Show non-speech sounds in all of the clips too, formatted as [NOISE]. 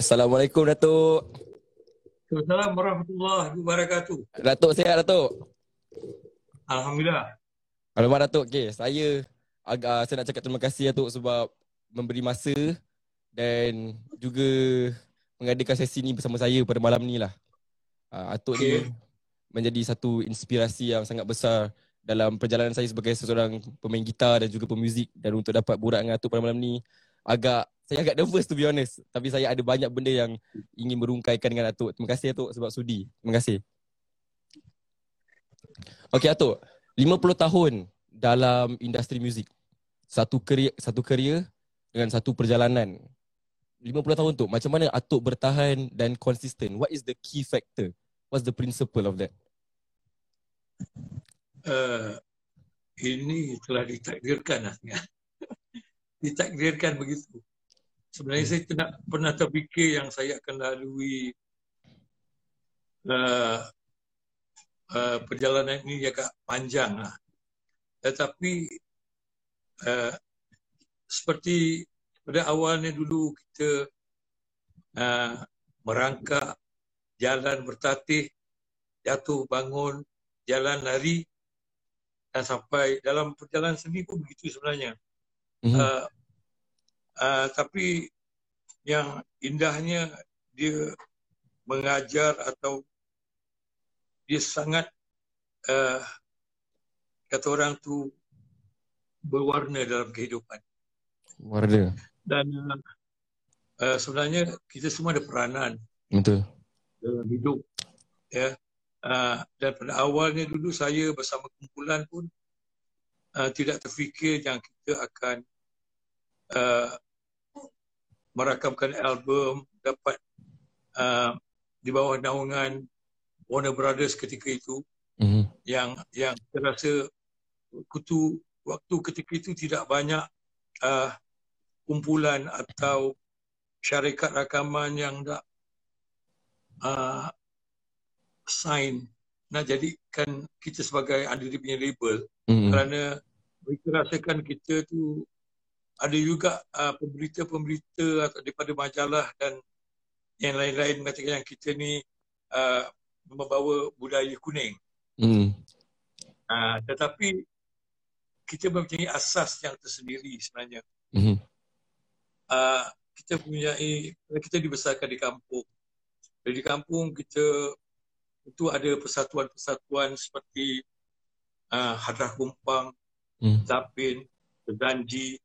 Assalamualaikum Datuk. Assalamualaikum warahmatullahi wabarakatuh. Datuk sihat Datuk? Alhamdulillah. Alamak Datuk, okay. saya agak saya nak cakap terima kasih Datuk sebab memberi masa dan juga mengadakan sesi ni bersama saya pada malam ni lah. Uh, Atuk okay. ni menjadi satu inspirasi yang sangat besar dalam perjalanan saya sebagai seseorang pemain gitar dan juga pemuzik dan untuk dapat borak dengan Atuk pada malam ni agak saya agak nervous to be honest tapi saya ada banyak benda yang ingin merungkaikan dengan Atuk. Terima kasih Atuk sebab sudi. Terima kasih. Okey Atuk, 50 tahun dalam industri muzik. Satu kerja satu kerja dengan satu perjalanan. 50 tahun tu macam mana Atuk bertahan dan konsisten? What is the key factor? What's the principle of that? Uh, ini telah ditakdirkan lah. [LAUGHS] ditakdirkan begitu. Sebenarnya saya tidak pernah terfikir yang saya akan lalui uh, uh, perjalanan ini agak panjang lah. Tetapi uh, seperti pada awalnya dulu kita uh, merangkak jalan bertatih, jatuh bangun, jalan lari dan sampai dalam perjalanan seni pun begitu sebenarnya. Mm-hmm. Uh, uh, tapi yang indahnya dia mengajar atau dia sangat uh, kata orang tu berwarna dalam kehidupan. Warna. Dan uh, sebenarnya kita semua ada peranan. Betul. Dalam hidup. Ya. Uh, dan pada awalnya dulu saya bersama kumpulan pun uh, tidak terfikir yang kita akan uh, merakamkan album dapat uh, di bawah naungan Warner Brothers ketika itu mm-hmm. yang yang saya rasa kutu waktu ketika itu tidak banyak uh, kumpulan atau syarikat rakaman yang tak uh, sign nak jadikan kita sebagai dia punya label mm-hmm. kerana mereka rasakan kita tu ada juga uh, pemberita-pemberita atau daripada majalah dan yang lain-lain mengatakan yang kita ni uh, membawa budaya kuning. Mm. Uh, tetapi kita mempunyai asas yang tersendiri sebenarnya. Mm-hmm. Uh, kita punya kita dibesarkan di kampung. Di kampung kita itu ada persatuan-persatuan seperti uh, Hadrah Kumpang, mm. Zapin, Zanji,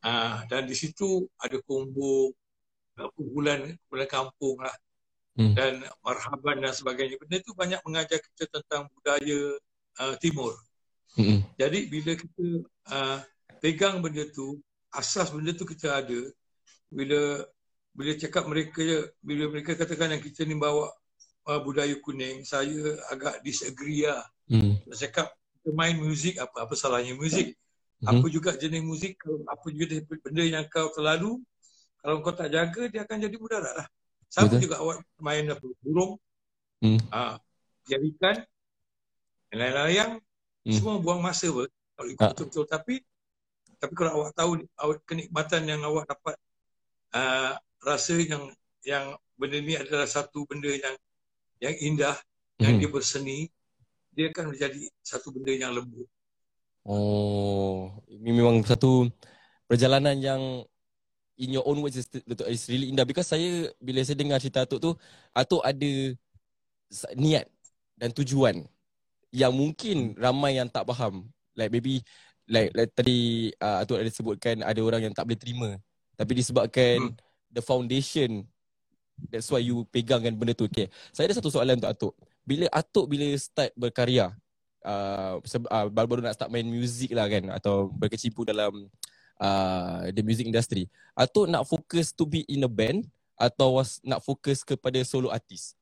Ha, dan di situ ada kumbu kumpulan kumpulan kampung lah. Hmm. Dan marhaban dan sebagainya. Benda itu banyak mengajar kita tentang budaya uh, timur. Hmm. Jadi bila kita uh, pegang benda tu, asas benda tu kita ada, bila bila cakap mereka bila mereka katakan yang kita ni bawa uh, budaya kuning, saya agak disagree lah. Hmm. Cakap kita main muzik apa apa salahnya muzik? Hmm. Apa juga jenis muzik, apa juga benda yang kau terlalu, kalau kau tak jaga, dia akan jadi mudarat lah. Sama Betul. juga awak main apa, burung, hmm. uh, jadikan, layang-layang, hmm. semua buang masa pun. Kalau ikut ha. betul-betul. Tapi, tapi kalau awak tahu awak kenikmatan yang awak dapat, uh, rasa yang yang benda ni adalah satu benda yang yang indah, hmm. yang dia berseni, dia akan menjadi satu benda yang lembut. Oh, ini memang satu perjalanan yang in your own words is, is really indah because saya bila saya dengar cerita Atuk tu, Atuk ada niat dan tujuan yang mungkin ramai yang tak faham. Like maybe like, like tadi uh, Atuk ada sebutkan ada orang yang tak boleh terima. Tapi disebabkan hmm. the foundation that's why you pegangkan benda tu. Okay. Saya ada satu soalan untuk Atuk. Bila Atuk bila start berkarya, uh, uh, baru-baru nak start main music lah kan atau berkecimpung dalam uh, the music industry. Atau nak fokus to be in a band atau was nak fokus kepada solo artist?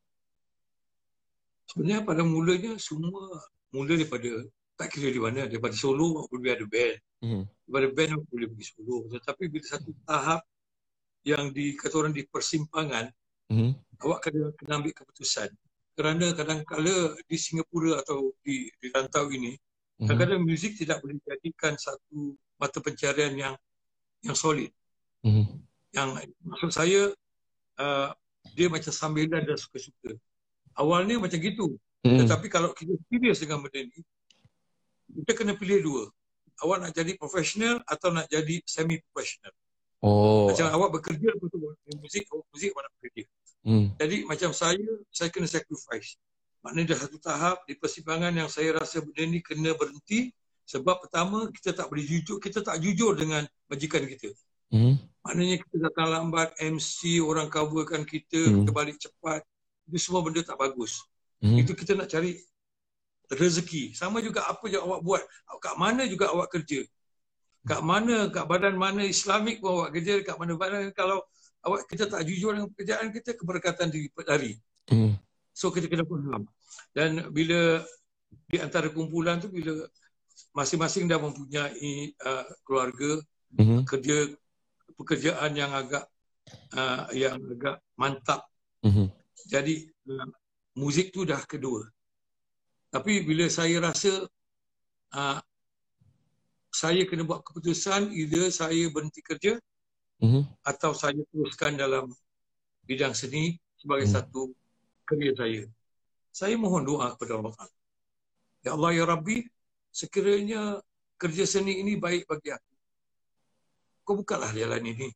Sebenarnya pada mulanya semua mula daripada tak kira di mana daripada solo boleh ada band. Mm-hmm. daripada band boleh pergi solo. Tetapi bila satu tahap yang di kata orang di persimpangan mm-hmm. awak kena, kena ambil keputusan kerana kadang-kala di Singapura atau di di rantau ini mm-hmm. kadang-kadang muzik tidak boleh dijadikan satu mata pencarian yang yang solid. Mm-hmm. Yang maksud saya uh, dia macam sambilan dan suka-suka. Awalnya macam gitu. Hmm. Tetapi kalau kita serius dengan benda ni, kita kena pilih dua. Awak nak jadi profesional atau nak jadi semi profesional. Oh. Macam awak bekerja betul muzik, awak muzik awak nak bekerja. Hmm. Jadi macam saya, saya kena sacrifice. Maknanya dah satu tahap di persimpangan yang saya rasa benda ni kena berhenti sebab pertama kita tak boleh jujur, kita tak jujur dengan majikan kita. Hmm. Maknanya kita datang lambat, MC, orang coverkan kita, Hmm. kita balik cepat. Itu semua benda tak bagus. Hmm. Itu kita nak cari rezeki. Sama juga apa yang awak buat. Kat mana juga awak kerja. Kat mana, kat badan mana Islamik pun awak kerja, kat mana badan kalau awak kita tak jujur dengan pekerjaan kita, keberkatan lari. Hmm. So kita kena faham. Dan bila di antara kumpulan tu bila masing-masing dah mempunyai uh, keluarga, Hmm. kerja pekerjaan yang agak uh, yang agak mantap. Hmm. Jadi uh, muzik tu dah kedua. Tapi bila saya rasa uh, saya kena buat keputusan either saya berhenti kerja Hmm. atau saya teruskan dalam bidang seni sebagai Hmm. satu kerja saya. Saya mohon doa kepada Allah Taala. Ya Allah ya Rabbi, sekiranya kerja seni ini baik bagi aku. Kau bukalah jalan ini.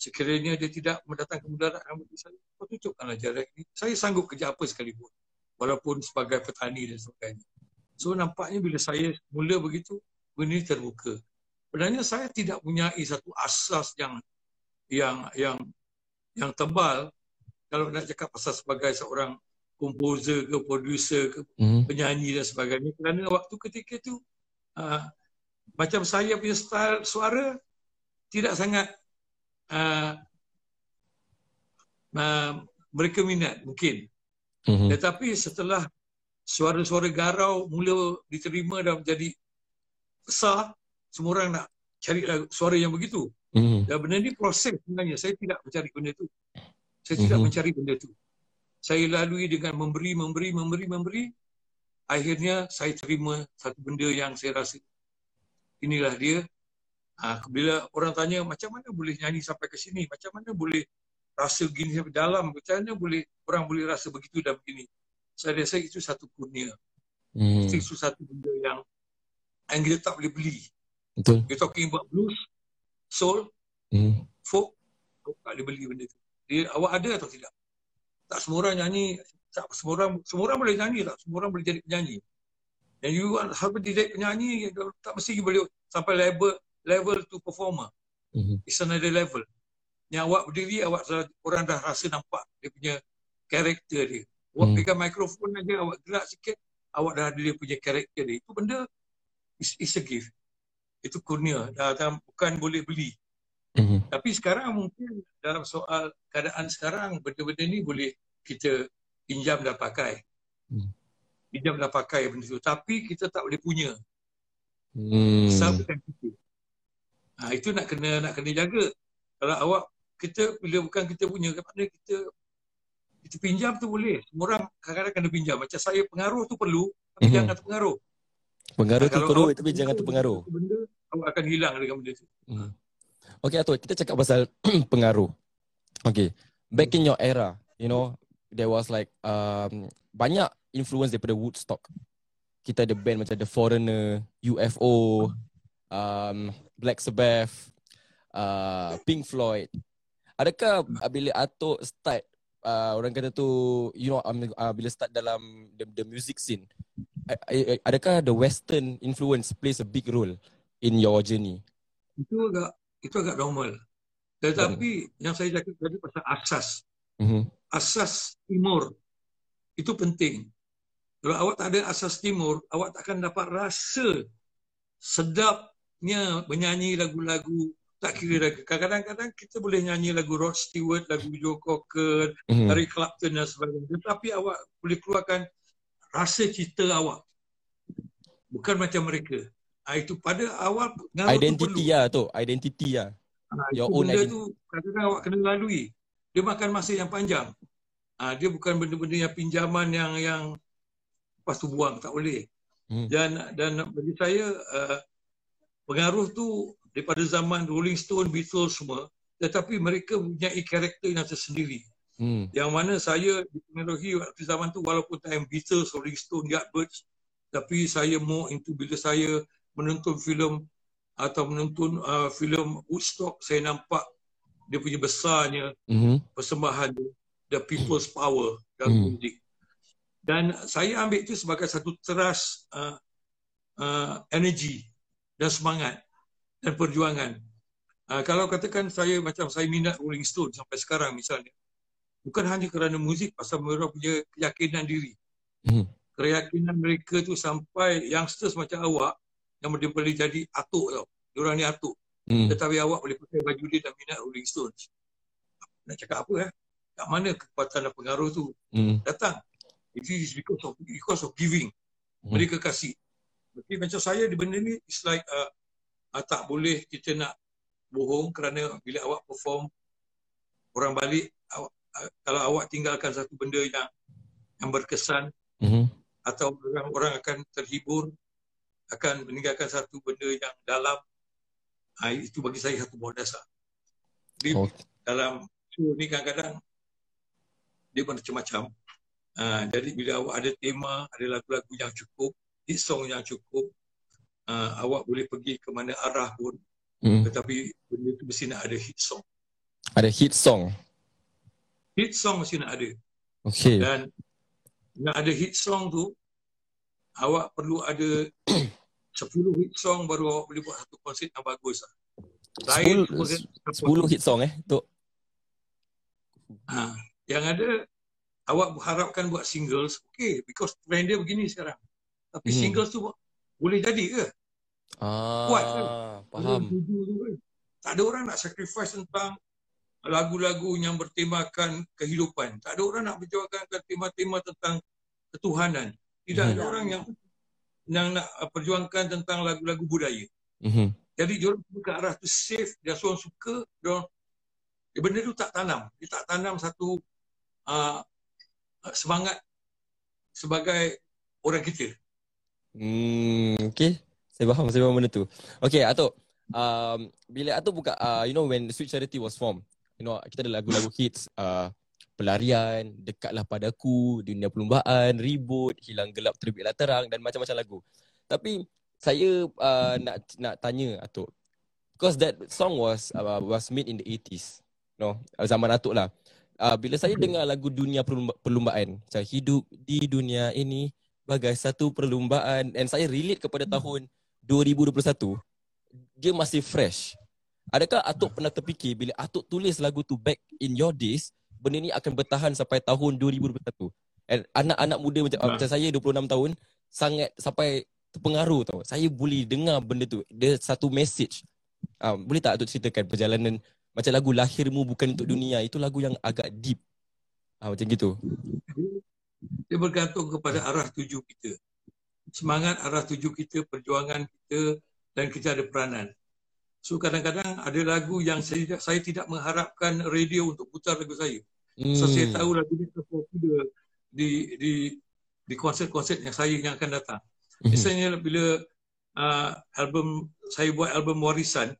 Sekiranya dia tidak mendatangkan mudarat bagi saya, kau tutupkanlah jalan ini. Saya sanggup kerja apa sekalipun. Walaupun sebagai petani dan sebagainya. So nampaknya bila saya mula begitu, benda ini terbuka. Sebenarnya saya tidak punya satu asas yang yang yang yang tebal kalau nak cakap pasal sebagai seorang komposer ke producer ke Hmm. penyanyi dan sebagainya kerana waktu ketika itu uh, macam saya punya style suara tidak sangat uh, uh, mereka minat mungkin Hmm. tetapi setelah suara-suara garau mula diterima dan menjadi besar semua orang nak cari lagu, suara yang begitu. Hmm. dan benda ni proses sebenarnya. Saya tidak mencari benda tu. Saya tidak Mhm. mencari benda tu. Saya lalui dengan memberi memberi memberi memberi. Akhirnya saya terima satu benda yang saya rasa inilah dia. Ha, bila orang tanya macam mana boleh nyanyi sampai ke sini? Macam mana boleh rasa gini sampai dalam? Macam mana boleh orang boleh rasa begitu dan begini? Saya rasa itu satu kurnia. Hmm. itu satu benda yang yang kita tak boleh beli Betul. you're talking about blues soul Hmm. folk kau tak boleh beli benda tu. Dia awak ada atau tidak? Tak semua orang nyanyi, tak semua orang semua orang boleh nyanyi tak? Semua orang boleh jadi penyanyi. Dan you harus jadi penyanyi tak mesti you boleh sampai level level to performer. Hmm. It's another level. Yang awak berdiri awak orang dah rasa nampak dia punya karakter dia. Awak Hmm. pegang mikrofon aja awak gerak sikit awak dah ada dia punya karakter dia. Itu benda is, is a gift. Itu kurnia. Dah, dah bukan boleh beli. Hmm. Tapi sekarang mungkin dalam soal keadaan sekarang benda-benda ni boleh kita pinjam dan pakai. Hmm. Pinjam dan pakai benda tu. Tapi kita tak boleh punya. Hmm. Asal bukan kita. Ha, itu nak kena nak kena jaga. Kalau awak kita bila bukan kita punya, mana kita kita pinjam tu boleh. Semua orang kadang-kadang kena pinjam. Macam saya pengaruh tu perlu, tapi Mhm. jangan terpengaruh. Pengaruh Ha, tu kalau perlu tapi jangan terpengaruh. Benda awak akan hilang dengan benda tu. Hmm. Okay Atul, kita cakap pasal [CLEARS THROAT] pengaruh. Okay, back in your era, you know, there was like um, banyak influence daripada Woodstock. Kita ada band macam The Foreigner, UFO, um, Black Sabbath, uh, Pink Floyd. Adakah bila Atuk start, uh, orang kata tu, you know, um, uh, bila start dalam the, the music scene, adakah the Western influence plays a big role in your journey? Itu agak itu agak normal. Tetapi yang saya cakap tadi pasal asas. Mm-hmm. asas timur itu penting. Kalau awak tak ada asas timur, awak tak akan dapat rasa sedapnya menyanyi lagu-lagu tak kira lagu. Kadang-kadang kita boleh nyanyi lagu Rod Stewart, lagu Joe Cocker, Mm-hmm. Eric Clapton dan sebagainya. Tetapi awak boleh keluarkan rasa cita awak. Bukan macam mereka. Ha, itu pada awal pengaruh tu perlu. Identity lah tu, identity lah. Ha, Your own benda ident- tu kadang-kadang awak kena lalui. Dia makan masa yang panjang. Ha, dia bukan benda-benda yang pinjaman yang yang lepas tu buang tak boleh. Hmm. Dan dan bagi saya uh, pengaruh tu daripada zaman Rolling Stone, Beatles semua tetapi mereka punya karakter yang tersendiri. Hmm. Yang mana saya dipengaruhi waktu zaman tu walaupun time Beatles, Rolling Stone, Yardbirds, tapi saya more into bila saya menonton filem atau menonton uh, filem Woodstock, saya nampak dia punya besarnya mm-hmm. persembahan the people's power dalam mm. muzik. Dan saya ambil itu sebagai satu teras uh, uh, energi dan semangat dan perjuangan. Uh, kalau katakan saya macam saya minat Rolling Stone sampai sekarang misalnya, bukan hanya kerana muzik, pasal mereka punya keyakinan diri. Hmm. Keyakinan mereka tu sampai youngsters macam awak yang dia boleh jadi atuk tau. Diorang ni atuk. Hmm. Tetapi awak boleh pakai baju dia dan minat Rolling Stones. Nak cakap apa eh? Kat mana kekuatan dan pengaruh tu hmm. datang? It is because of because of giving. Hmm. Mereka kasih. Jadi macam saya di benda ni it's like uh, uh, tak boleh kita nak bohong kerana bila awak perform orang balik kalau awak tinggalkan satu benda yang yang berkesan mm-hmm. atau orang-orang akan terhibur akan meninggalkan satu benda yang dalam uh, itu bagi saya satu buah dasar. Jadi oh. dalam show ni kadang-kadang dia macam-macam. Uh, jadi bila awak ada tema, ada lagu-lagu yang cukup, hit song yang cukup, uh, awak boleh pergi ke mana arah pun. Hmm. Tetapi benda tu mesti nak ada hit song. Ada hit song? Hit song mesti nak ada. Okay. Dan nak ada hit song tu, awak perlu ada [COUGHS] 10 hit song baru awak boleh buat satu konsert yang bagus. Lain 10, 10 hit song eh, Tok? Ha, yang ada, awak harapkan buat singles, okay, because trend dia begini sekarang. Tapi hmm. singles tu boleh jadi ke? Ah, Kuat ke? Faham. Tak ada orang nak sacrifice tentang lagu-lagu yang bertemakan kehidupan. Tak ada orang nak perjuangkan tema-tema tentang ketuhanan. Tidak hmm. ada orang yang yang nak perjuangkan tentang lagu-lagu budaya. Hmm. Jadi orang ke arah tu safe, dia seorang suka, dia dia benda tu tak tanam. Dia tak tanam satu uh, semangat sebagai orang kita. Hmm, okay. Saya faham, saya faham benda tu. Okay, Atuk. Um, bila Atuk buka, uh, you know when Sweet Charity was formed, you know, kita ada lagu-lagu hits, uh, pelarian, dekatlah padaku, dunia perlumbaan, ribut, hilang gelap, terbitlah terang dan macam-macam lagu. Tapi saya uh, nak nak tanya Atuk, because that song was uh, was made in the 80s, you know, zaman Atuk lah. Uh, bila saya dengar lagu dunia perlumbaan, macam hidup di dunia ini, sebagai satu perlumbaan and saya relate kepada hmm. tahun 2021 dia masih fresh adakah atuk pernah terfikir bila atuk tulis lagu tu back in your days benda ni akan bertahan sampai tahun 2021 and anak-anak muda macam, nah. macam saya 26 tahun sangat sampai terpengaruh tau. Saya boleh dengar benda tu. Dia satu message. Uh, boleh tak atuk ceritakan perjalanan macam lagu lahirmu bukan untuk dunia? Itu lagu yang agak deep. Uh, macam gitu. Dia bergantung kepada arah tuju kita. Semangat arah tuju kita, perjuangan kita dan kita ada peranan. So kadang-kadang ada lagu yang saya, saya tidak mengharapkan radio untuk putar lagu saya. Hmm. So saya tahu lagu ini terpopular di di di konsert-konsert yang saya yang akan datang. Hmm. Misalnya bila uh, album saya buat album Warisan,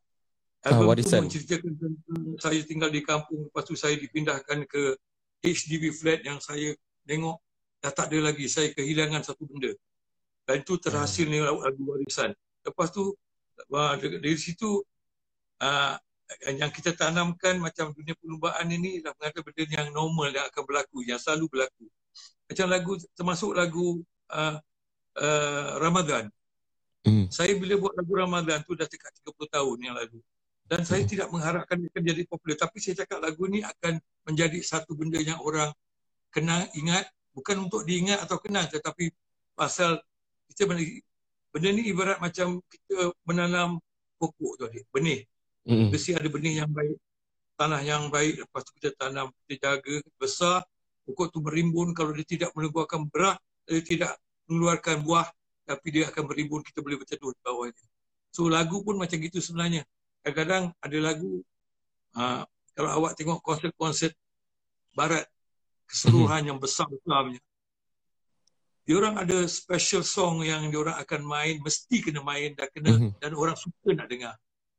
ah, album ah, Warisan. itu menceritakan tentang saya tinggal di kampung lepas tu saya dipindahkan ke HDB flat yang saya tengok dah tak ada lagi saya kehilangan satu benda dan itu terhasil hmm. ni lagu warisan lepas tu dari situ uh, yang kita tanamkan macam dunia perlumbaan ini dah mengatakan benda yang normal yang akan berlaku yang selalu berlaku macam lagu termasuk lagu uh, uh, Ramadan hmm. saya bila buat lagu Ramadan tu dah dekat 30 tahun yang lalu dan saya hmm. tidak mengharapkan akan jadi popular tapi saya cakap lagu ni akan menjadi satu benda yang orang kenal ingat bukan untuk diingat atau kenal tetapi pasal kita benda, benda ni ibarat macam kita menanam pokok tu adik, benih. Mm. Mesti ada benih yang baik, tanah yang baik, lepas tu kita tanam, kita jaga, besar, pokok tu berimbun kalau dia tidak mengeluarkan berat, dia tidak mengeluarkan buah, tapi dia akan berimbun, kita boleh berteduh di bawahnya. So lagu pun macam gitu sebenarnya. Kadang-kadang ada lagu, uh, kalau awak tengok konsert-konsert barat, keseluruhan yang besar-besar punya. Dia orang ada special song yang dia orang akan main, mesti kena main dan kena mm-hmm. dan orang suka nak dengar.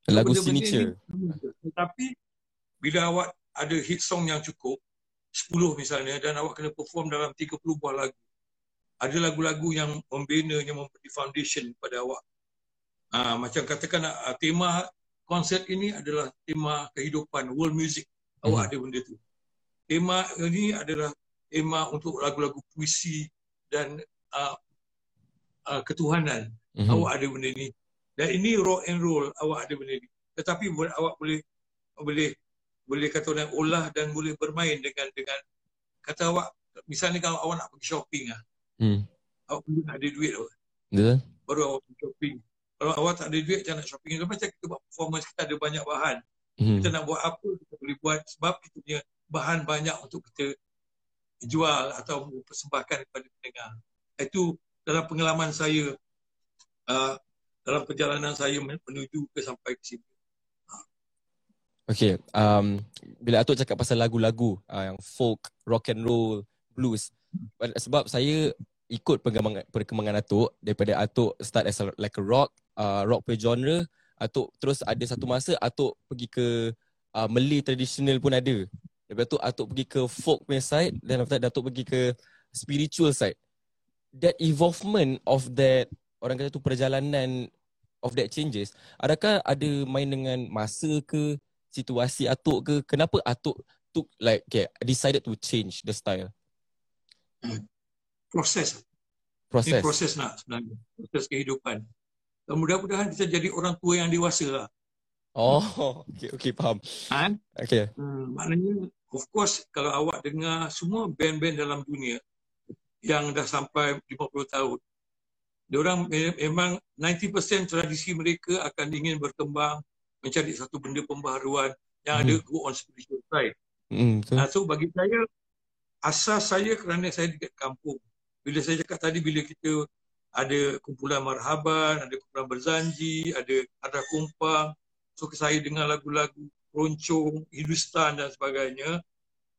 Lagu signature. Tetapi bila awak ada hit song yang cukup 10 misalnya dan awak kena perform dalam 30 buah lagu ada lagu-lagu yang membina yang memberi foundation kepada awak uh, macam katakan uh, tema konsert ini adalah tema kehidupan world music awak hmm. ada benda tu tema ini adalah tema untuk lagu-lagu puisi dan uh, uh, ketuhanan hmm. awak ada benda ni dan ini rock and roll awak ada benda ni. Tetapi awak boleh boleh boleh kata orang olah dan boleh bermain dengan dengan kata awak misalnya kalau awak nak pergi shopping ah. Hmm. awak perlu ada duit awak. Yeah. baru awak pergi shopping. Kalau awak tak ada duit jangan nak shopping. Itu macam kita buat performance kita ada banyak bahan. Hmm. kita nak buat apa kita boleh buat sebab kita punya bahan banyak untuk kita jual atau persembahkan kepada pendengar. Itu dalam pengalaman saya uh, dalam perjalanan saya menuju ke sampai ke sini Okay, um, bila Atuk cakap pasal lagu-lagu uh, yang folk, rock and roll, blues, sebab saya ikut perkembangan, Atuk daripada Atuk start as a, like a rock, uh, rock play genre, Atuk terus ada satu masa Atuk pergi ke uh, Malay traditional pun ada. Lepas tu Atuk pergi ke folk punya side dan after that Atuk pergi ke spiritual side. That evolvement of that, orang kata tu perjalanan of that changes, adakah ada main dengan masa ke, situasi atuk ke? Kenapa atuk took like okay, decided to change the style? Proses. Proses. Ini proses nak sebenarnya. Proses kehidupan. Mudah-mudahan kita jadi orang tua yang dewasa lah. Oh [LAUGHS] okay, okay faham. Ha? okay. Hmm, maknanya of course kalau awak dengar semua band-band dalam dunia yang dah sampai 50 tahun orang memang 90% tradisi mereka akan ingin berkembang mencari satu benda pembaharuan yang hmm. ada go on spiritual side. Hmm, uh, so bagi saya asas saya kerana saya di kampung. Bila saya cakap tadi bila kita ada kumpulan marhaban, ada kumpulan berzanji, ada ada kumpang. So saya dengar lagu-lagu roncong, Hindustan dan sebagainya.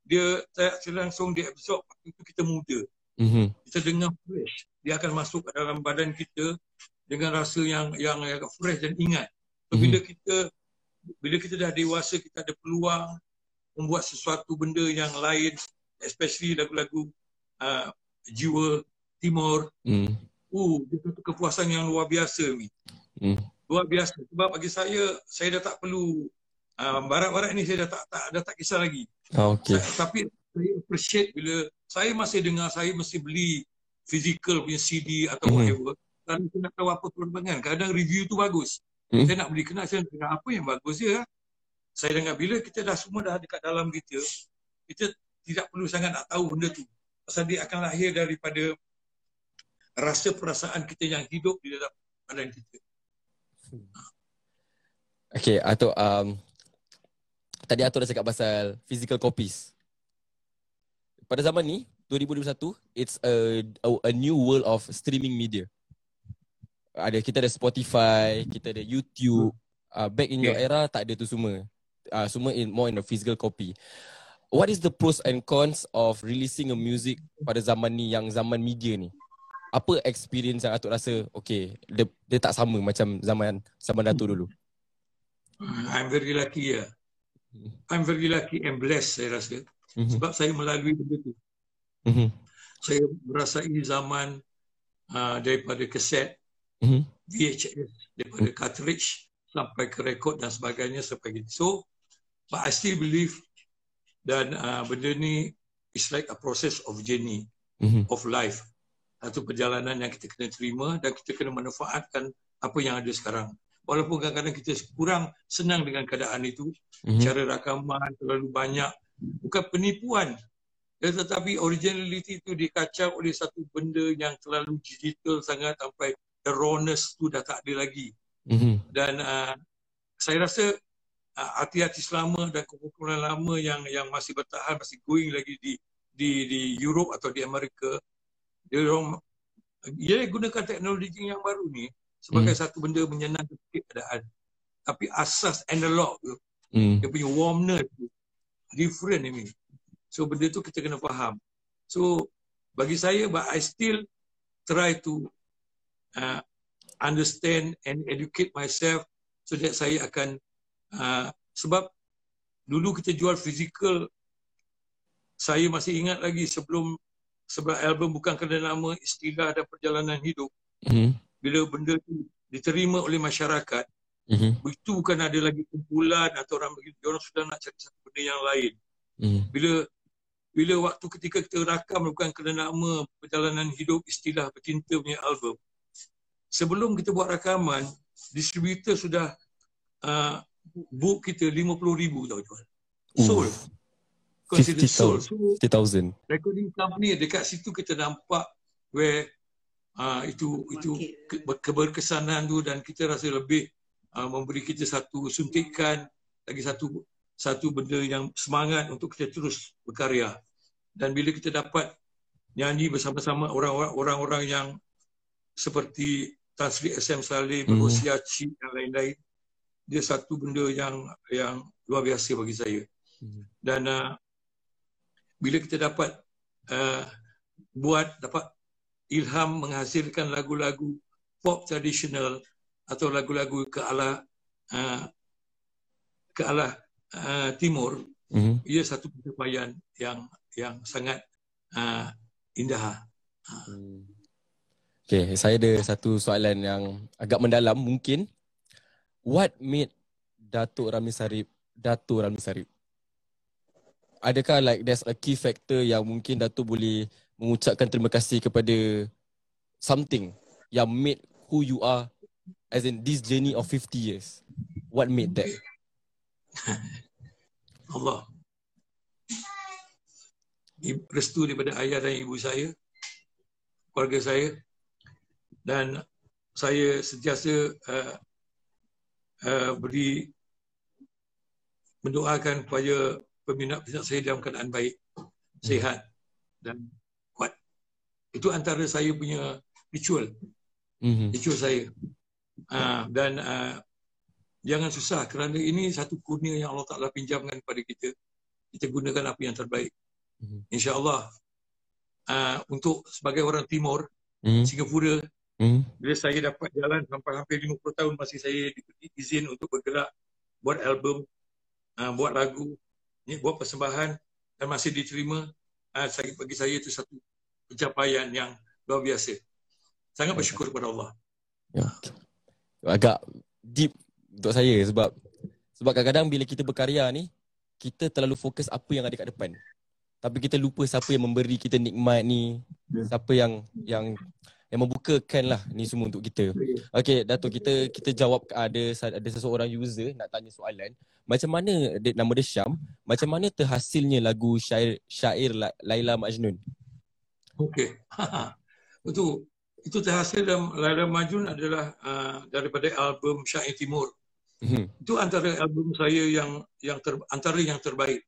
Dia saya, saya langsung dia absorb waktu itu kita muda. Mm-hmm. Kita dengar fresh. Dia akan masuk ke dalam badan kita dengan rasa yang yang, yang fresh dan ingat. So, bila mhm. kita bila kita dah dewasa kita ada peluang membuat sesuatu benda yang lain especially lagu-lagu uh, jiwa timur mm. uh itu satu kepuasan yang luar biasa ni mm. luar biasa sebab bagi saya saya dah tak perlu uh, barat-barat ni saya dah tak, tak dah tak kisah lagi oh, okay. saya, tapi saya appreciate bila saya masih dengar saya mesti beli physical punya CD atau mm. whatever dan saya nak tahu apa perkembangan kadang review tu bagus Hmm? Saya nak beli kenal, saya dengar apa yang bagus dia. Saya dengar bila kita dah semua dah dekat dalam kita, kita tidak perlu sangat nak tahu benda tu. Pasal dia akan lahir daripada rasa perasaan kita yang hidup di dalam badan kita. Okay, atau um, tadi Ato dah cakap pasal physical copies. Pada zaman ni, 2021, it's a, a, a new world of streaming media ada kita ada Spotify, kita ada YouTube. Uh, back in your era tak ada tu semua. Uh, semua in more in a physical copy. What is the pros and cons of releasing a music pada zaman ni yang zaman media ni? Apa experience yang Atuk rasa okay, dia, dia tak sama macam zaman zaman Datuk dulu? I'm very lucky ya. Yeah. I'm very lucky and blessed saya rasa. Mm-hmm. Sebab saya melalui benda tu. Mm-hmm. Saya merasai zaman uh, daripada kaset mm-hmm. VHS daripada mm-hmm. cartridge sampai ke rekod dan sebagainya sampai gitu. So, but I still believe dan uh, benda ni is like a process of journey mm-hmm. of life. Satu perjalanan yang kita kena terima dan kita kena manfaatkan apa yang ada sekarang. Walaupun kadang-kadang kita kurang senang dengan keadaan itu, mm-hmm. cara rakaman terlalu banyak, bukan penipuan. Tetapi originality itu dikacau oleh satu benda yang terlalu digital sangat sampai the rawness tu dah tak ada lagi. Mm-hmm. Dan uh, saya rasa uh, artis-artis lama dan kumpulan lama yang yang masih bertahan, masih going lagi di di di Europe atau di Amerika, dia orang dia gunakan teknologi yang baru ni sebagai mm. satu benda menyenangkan keadaan. Tapi asas analog tu, mm. dia punya warmness tu, different ini. So benda tu kita kena faham. So bagi saya, but I still try to uh, understand and educate myself so that saya akan uh, sebab dulu kita jual fizikal saya masih ingat lagi sebelum sebelum album bukan kerana nama istilah dan perjalanan hidup Mhm. bila benda tu diterima oleh masyarakat Mhm. itu bukan ada lagi kumpulan atau orang begitu orang sudah nak cari satu benda yang lain Mhm. bila bila waktu ketika kita rakam bukan kerana nama perjalanan hidup istilah bercinta punya album. Sebelum kita buat rakaman distributor sudah uh, book kita 50,000 tau jual consider 50,000. sold. So 50,000. recording company dekat situ kita nampak where uh, itu itu ke, keberkesanan tu dan kita rasa lebih uh, memberi kita satu suntikan lagi satu satu benda yang semangat untuk kita terus berkarya dan bila kita dapat nyanyi bersama-sama orang-orang orang-orang yang seperti Tan Sri SM Saleh, Mhm. Rosia Cik dan lain-lain dia satu benda yang yang luar biasa bagi saya Mhm. dan uh, bila kita dapat uh, buat dapat ilham menghasilkan lagu-lagu pop tradisional atau lagu-lagu ke arah uh, ke arah uh, timur Mhm. ia satu pencapaian yang yang sangat uh, indah Hmm. Okay, saya ada satu soalan yang agak mendalam mungkin. What made Datuk Rami Sarip Datuk Rami Sarip? Adakah like there's a key factor yang mungkin Datuk boleh mengucapkan terima kasih kepada something yang made who you are as in this journey of 50 years? What made that? [LAUGHS] Allah restu daripada ayah dan ibu saya keluarga saya dan saya sentiasa uh, uh, beri mendoakan kepada peminat-peminat saya dalam keadaan baik, sihat dan kuat. Itu antara saya punya ritual, Mhm. ritual saya. Uh, dan uh, jangan susah kerana ini satu kurnia yang Allah Ta'ala pinjamkan kepada kita. Kita gunakan apa yang terbaik. Mhm. InsyaAllah uh, untuk sebagai orang Timur, Mhm. Singapura, Mhm. bila saya dapat jalan sampai hampir 50 tahun masih saya diberi izin untuk bergerak buat album, uh, buat lagu, ni, buat persembahan dan masih diterima, uh, saya, bagi saya itu satu pencapaian yang luar biasa. Sangat bersyukur kepada Allah. Ya. Agak deep untuk saya sebab sebab kadang-kadang bila kita berkarya ni kita terlalu fokus apa yang ada kat depan. Tapi kita lupa siapa yang memberi kita nikmat ni, Ya. siapa yang yang yang membukakan lah ni semua untuk kita. Okey, Datuk kita kita jawab ada ada seseorang user nak tanya soalan. Macam mana dia, nama dia Syam, macam mana terhasilnya lagu syair syair La- Laila Majnun? Okey. [LAUGHS] Itu itu terhasil dalam Laila Majnun adalah uh, daripada album Syair Timur. Mhm. Itu antara album saya yang yang ter, antara yang terbaik.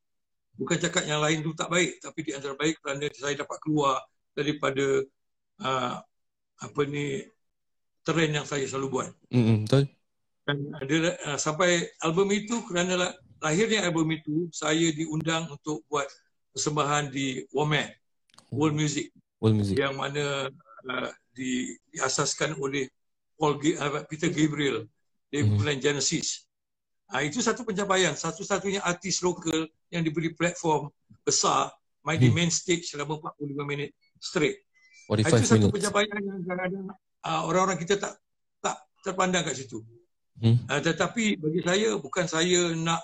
Bukan cakap yang lain tu tak baik, tapi di antara baik kerana saya dapat keluar daripada uh, apa ni trend yang saya selalu buat. Mhm, betul? Dan ada uh, sampai album itu kerana la- lahirnya album itu saya diundang untuk buat persembahan di WOMAD, World Music World Music. yang mana uh, di, diasaskan oleh Paul uh, Peter Gabriel dari Mhm. kumpulan Genesis. Uh, itu satu pencapaian, satu-satunya artis lokal yang diberi platform besar main di Hmm. main stage selama 45 minit straight. 45 itu satu minutes. pencapaian yang kadang-kadang uh, orang-orang kita tak tak terpandang kat situ. Hmm. Uh, tetapi bagi saya bukan saya nak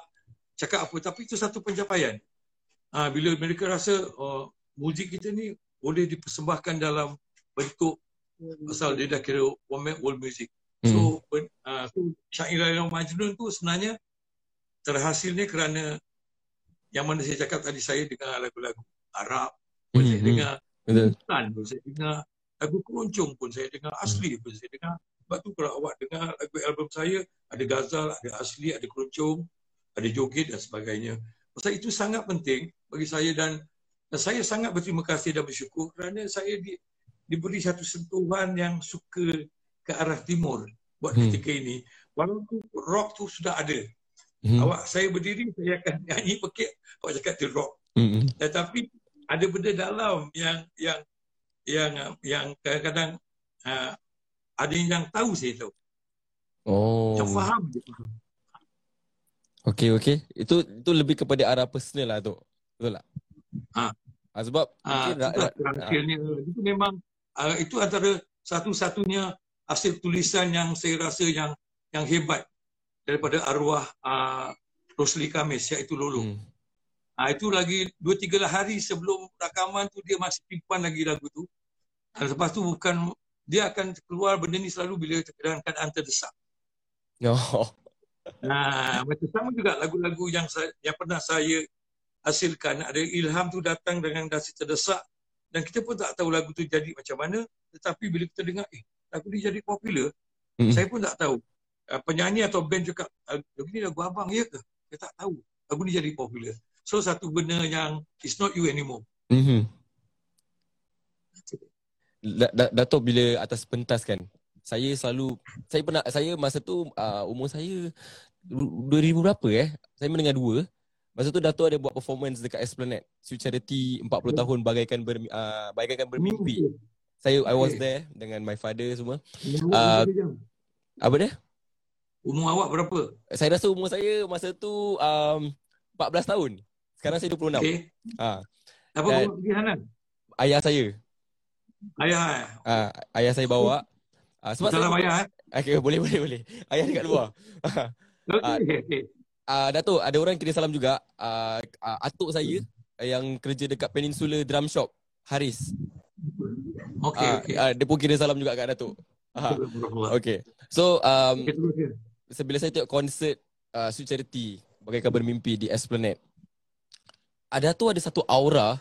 cakap apa tapi itu satu pencapaian. Uh, bila mereka rasa uh, muzik kita ni boleh dipersembahkan dalam bentuk pasal dia dah kira one world music. Hmm. So, uh, so Syair Laila Majnun tu sebenarnya terhasilnya kerana yang mana saya cakap tadi saya dengar lagu-lagu Arab, pun Hmm, saya hmm. dengar. Islam pun saya dengar lagu keroncong pun saya dengar asli pun saya dengar sebab tu kalau awak dengar lagu album saya ada gazal, ada asli, ada keroncong ada joget dan sebagainya pasal itu sangat penting bagi saya dan, dan saya sangat berterima kasih dan bersyukur kerana saya di, diberi satu sentuhan yang suka ke arah timur buat Hmm. ketika ini walaupun rock tu sudah ada Mhm. awak saya berdiri saya akan [LAUGHS] nyanyi pekik awak cakap tu rock Mhm. tetapi ada benda dalam yang yang yang yang kadang-kadang uh, ada yang tahu saya tahu Oh. yang faham faham. Okay, okay. Itu itu lebih kepada arah personal lah tu. Betul tak? Ha. Ha, sebab Ah, mungkin itu ra- lah ra- rahsianya. Itu memang ah, itu antara satu-satunya hasil tulisan yang saya rasa yang yang hebat daripada arwah uh, Rosli Kamis iaitu Lolo. hmm. Ah itu lagi dua tiga lah hari sebelum rakaman tu dia masih simpan lagi lagu tu. Dan lepas tu bukan dia akan keluar benda ni selalu bila dalam keadaan terdesak. Oh. [LAUGHS] Nah, macam sama juga lagu-lagu yang saya, yang pernah saya hasilkan ada ilham tu datang dengan dasi terdesak dan kita pun tak tahu lagu tu jadi macam mana tetapi bila kita dengar eh lagu ni jadi popular. Hmm. saya pun tak tahu. Uh, penyanyi atau band cakap "Ah, lagu ni lagu abang ya ke? Saya tak tahu. Lagu ni jadi popular. So satu benda yang it's not you anymore. Mhm. Da- da- Datuk bila atas pentas kan saya selalu saya pernah saya masa tu uh, umur saya 2000 berapa eh? Saya mendengar dua. Masa tu Datuk ada buat performance dekat Esplanade. Charity 40 tahun bagaikan ber, uh, bagaikan bermimpi saya I was Okay. there dengan my father semua umur, jam? apa dia umur awak berapa saya rasa umur saya masa tu um, 14 tahun sekarang saya 26 okay. ha apa Dan- bawa pergi Hanan ayah saya ayah eh. ah ayah saya bawa ah sebab salam saya ayah eh. Okay, boleh boleh boleh. Ayah dekat luar. [LAUGHS] okay. okay. Ah uh, Datuk, ada orang kirim salam juga. Ah uh, atuk saya yang kerja dekat Peninsula Drum Shop, Haris. Okay, Ah, okay. ah, dia pun kirim salam juga kat Datuk. Ah, okay. So um sebila saya tengok konsert uh, Sweet Charity bagaikan bermimpi di Esplanade. Ada tu ada satu aura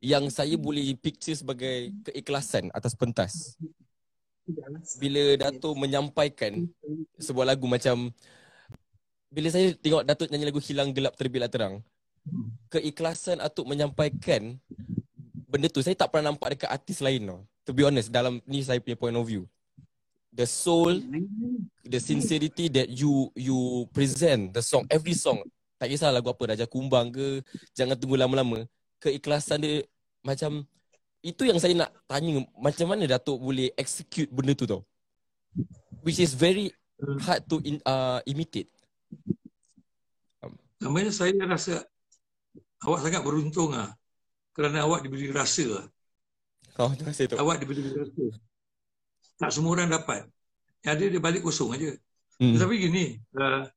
yang saya boleh picture sebagai keikhlasan atas pentas. Bila Datuk menyampaikan sebuah lagu macam bila saya tengok Datuk nyanyi lagu Hilang Gelap Terbitlah Terang, keikhlasan Atuk menyampaikan benda tu saya tak pernah nampak dekat artis lain tau. To be honest, dalam ni saya punya point of view. The soul, the sincerity that you you present the song, every song. Tak kisah lagu apa, Raja Kumbang ke, Jangan Tunggu Lama-Lama. Keikhlasan dia macam itu yang saya nak tanya macam mana Datuk boleh execute benda tu tau. Which is very hard to in, uh, imitate. Namanya saya rasa awak sangat beruntung ah kerana awak diberi rasa. ah. Oh, terima kasih tu. Awak diberi rasa. Tak semua orang dapat. Yang ada dia balik kosong aja. Hmm. Tetapi gini, uh,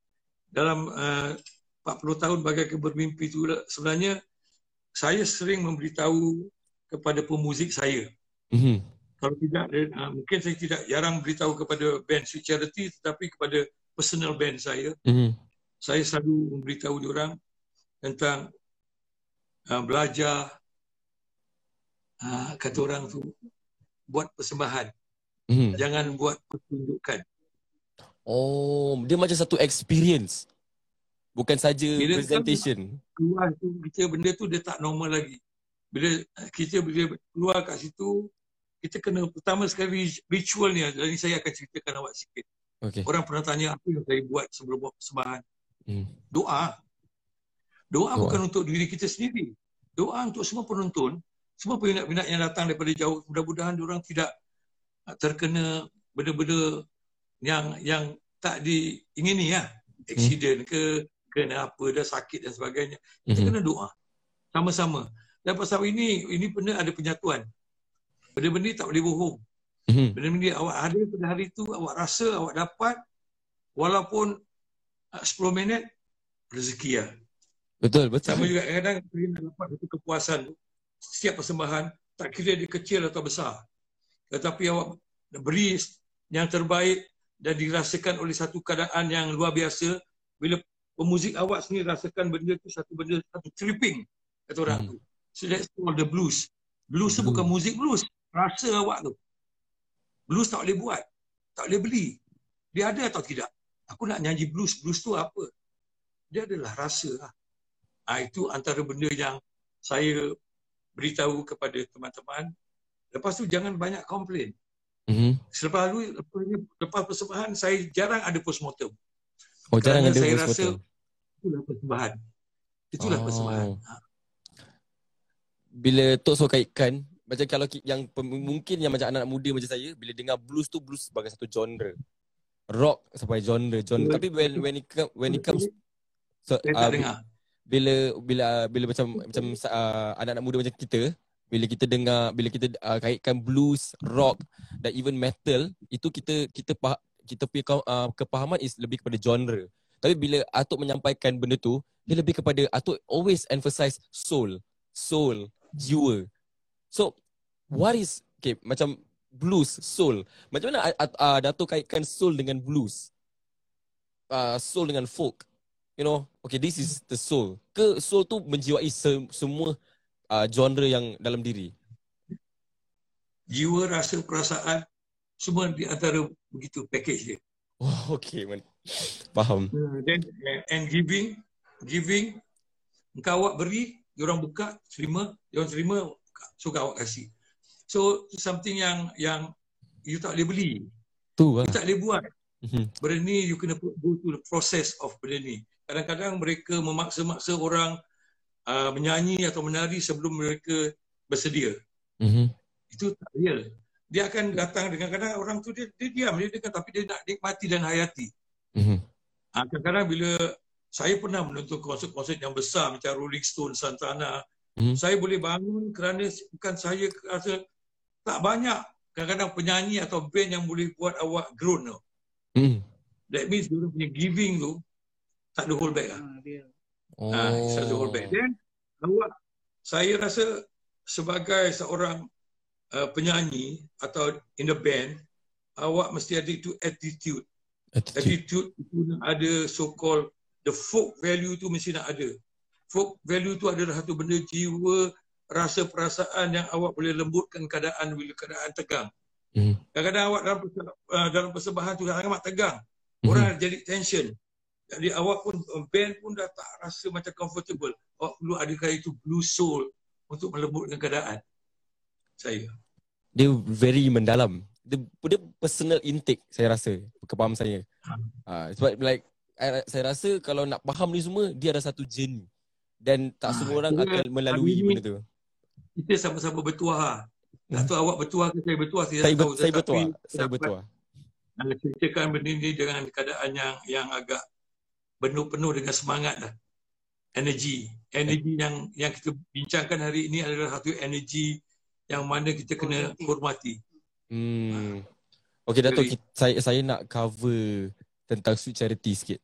dalam uh, 40 tahun bagai bermimpi itu sebenarnya saya sering memberitahu kepada pemuzik saya. Mhm. Kalau tidak, uh, mungkin saya tidak jarang beritahu kepada band Sweet Charity tetapi kepada personal band saya. Mhm. saya selalu memberitahu diorang tentang uh, belajar uh, kata orang tu buat persembahan Mhm. jangan buat pertunjukan Oh, dia macam satu experience. Bukan saja Bila presentation. keluar tu kita benda tu dia tak normal lagi bila kita bila keluar kat situ kita kena pertama sekali ritual ni dan saya akan ceritakan awak sikit Okay. orang pernah tanya apa yang saya buat sebelum buat persembahan Hmm. doa. Doa Doa. bukan untuk diri kita sendiri. Doa untuk semua penonton, semua peminat-peminat yang datang daripada jauh. Mudah-mudahan orang tidak terkena benda-benda yang yang tak diingini ya. Aksiden ke, kena apa, dah sakit dan sebagainya. Kita Mhm. kena doa. Sama-sama. Dan pasal ini, ini benda ada penyatuan. Benda-benda ni tak boleh bohong. Mhm. Benda-benda awak ada pada hari itu, awak rasa, awak dapat, walaupun uh, 10 minit, rezeki lah. Betul, betul. Sama juga kadang-kadang kita nak dapat satu kepuasan tu. Setiap persembahan, tak kira dia kecil atau besar. Tetapi awak beri yang terbaik dan dirasakan oleh satu keadaan yang luar biasa bila pemuzik awak sendiri rasakan benda tu satu benda satu tripping kata orang Hmm. tu. So that's called the blues. Blues tu Blues. bukan muzik blues. Rasa awak tu. Blues tak boleh buat. Tak boleh beli. Dia ada atau tidak? Aku nak nyanyi blues. Blues tu apa? Dia adalah rasa lah. Ha, itu antara benda yang saya beritahu kepada teman-teman. Lepas tu jangan banyak komplain. Mhm. Selepas lalu, lepas, lepas persembahan, saya jarang ada postmortem. Oh, jarang Kerana ada saya voice rasa itulah persembahan. Itulah Oh. persembahan. Ha. Bila Tok so kaitkan, macam kalau yang mungkin yang macam anak muda macam saya, bila dengar blues tu blues sebagai satu genre. Rock sebagai genre, genre. Tapi when when it come, when it comes So, Saya uh, tak dengar. Bila bila bila macam macam uh, anak-anak muda macam kita bila kita dengar bila kita uh, kaitkan blues, rock dan even metal itu kita kita kita punya uh, kepahaman is lebih kepada genre. Tapi bila Atuk menyampaikan benda tu, dia lebih kepada Atuk always emphasize soul, soul, jiwa. So what is okay macam blues, soul. Macam mana uh, Datuk kaitkan soul dengan blues? Uh, soul dengan folk you know, okay, this is the soul. Ke soul tu menjiwai se- semua uh, genre yang dalam diri? Jiwa, rasa, perasaan, semua di antara begitu package dia. Oh, okay, man. Faham. Then, and giving, giving, engkau awak beri, orang buka, terima, orang terima, suka awak kasih. So, something yang yang you tak boleh beli. Tu lah. You tak boleh buat. Mhm. Benda ni, you kena go to the process of benda ni. Kadang-kadang mereka memaksa-maksa orang uh, menyanyi atau menari sebelum mereka bersedia. Mhm. Itu tak real. Dia akan datang dengan kadang orang tu dia, dia diam dia dengar tapi dia nak nikmati dan hayati. Mhm. Ha, kadang-kadang bila saya pernah menonton konsert-konsert yang besar macam Rolling Stone, Santana, Mhm. saya boleh bangun kerana bukan saya rasa tak banyak kadang-kadang penyanyi atau band yang boleh buat awak groan tau. Mhm. That means dia punya giving tu tak ada hold back lah. Oh. Ha, tak ada hold back. Then awak saya rasa sebagai seorang uh, penyanyi atau in the band awak mesti ada itu attitude Attitude. attitude itu nak ada so called the folk value tu mesti nak ada. Folk value tu adalah satu benda jiwa, rasa perasaan yang awak boleh lembutkan keadaan bila keadaan tegang. Mhm. Kadang-kadang awak dalam uh, dalam persembahan tu sangat tegang. Mhm. Orang jadi tension. Jadi awak pun uh, band pun dah tak rasa macam comfortable. Awak perlu adakah itu blue soul untuk melembutkan keadaan. Saya. Dia very mendalam. Dia, dia personal intake saya rasa. Kepaham saya. Uh, sebab like I, saya rasa kalau nak faham ni semua dia ada satu journey. Dan tak Ah, semua orang akan melalui benda tu. Kita sama-sama bertuah. Tak tahu awak bertuah ke saya bertuah saya Hmm. Saya, tahu. saya betul. Saya betul. Anda ceritakan benda ni dengan keadaan yang yang agak penuh-penuh dengan semangat lah. Energi. Energi yang yang kita bincangkan hari ini adalah satu energi yang mana kita kena hormati. Hmm. Okay Dato' Jadi- kita, saya saya nak cover tentang Sweet Charity sikit.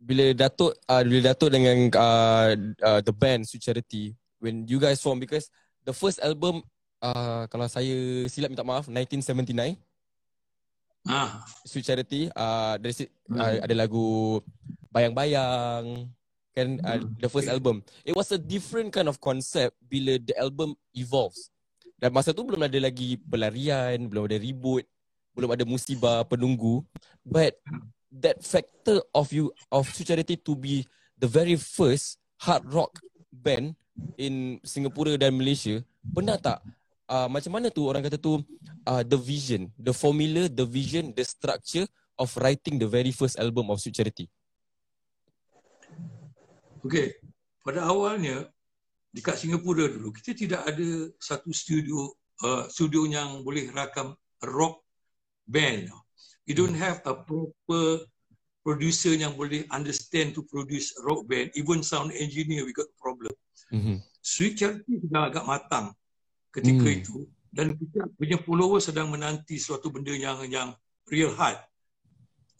Bila Datuk uh, bila Datuk dengan uh, uh, the band Sweet Charity when you guys form because the first album uh, kalau saya silap minta maaf 1979 Ha. Sweet Charity uh, dari si- Hmm. uh, ada lagu Bayang-bayang kan uh, Hmm. the first album. It was a different kind of concept bila the album evolves. Dan masa tu belum ada lagi pelarian, belum ada reboot, belum ada musibah penunggu. But that factor of you of Sweet Charity to be the very first hard rock band in Singapura dan Malaysia, pernah tak uh, macam mana tu orang kata tu uh, the vision, the formula, the vision, the structure of writing the very first album of Sweet Charity? Okey. Pada awalnya dekat Singapura dulu kita tidak ada satu studio uh, studio yang boleh rakam rock band. You don't have a proper producer yang boleh understand to produce rock band. Even sound engineer we got problem. Mm-hmm. Sweet Charity sudah agak matang ketika Hmm. itu dan kita punya follower sedang menanti suatu benda yang yang real hard.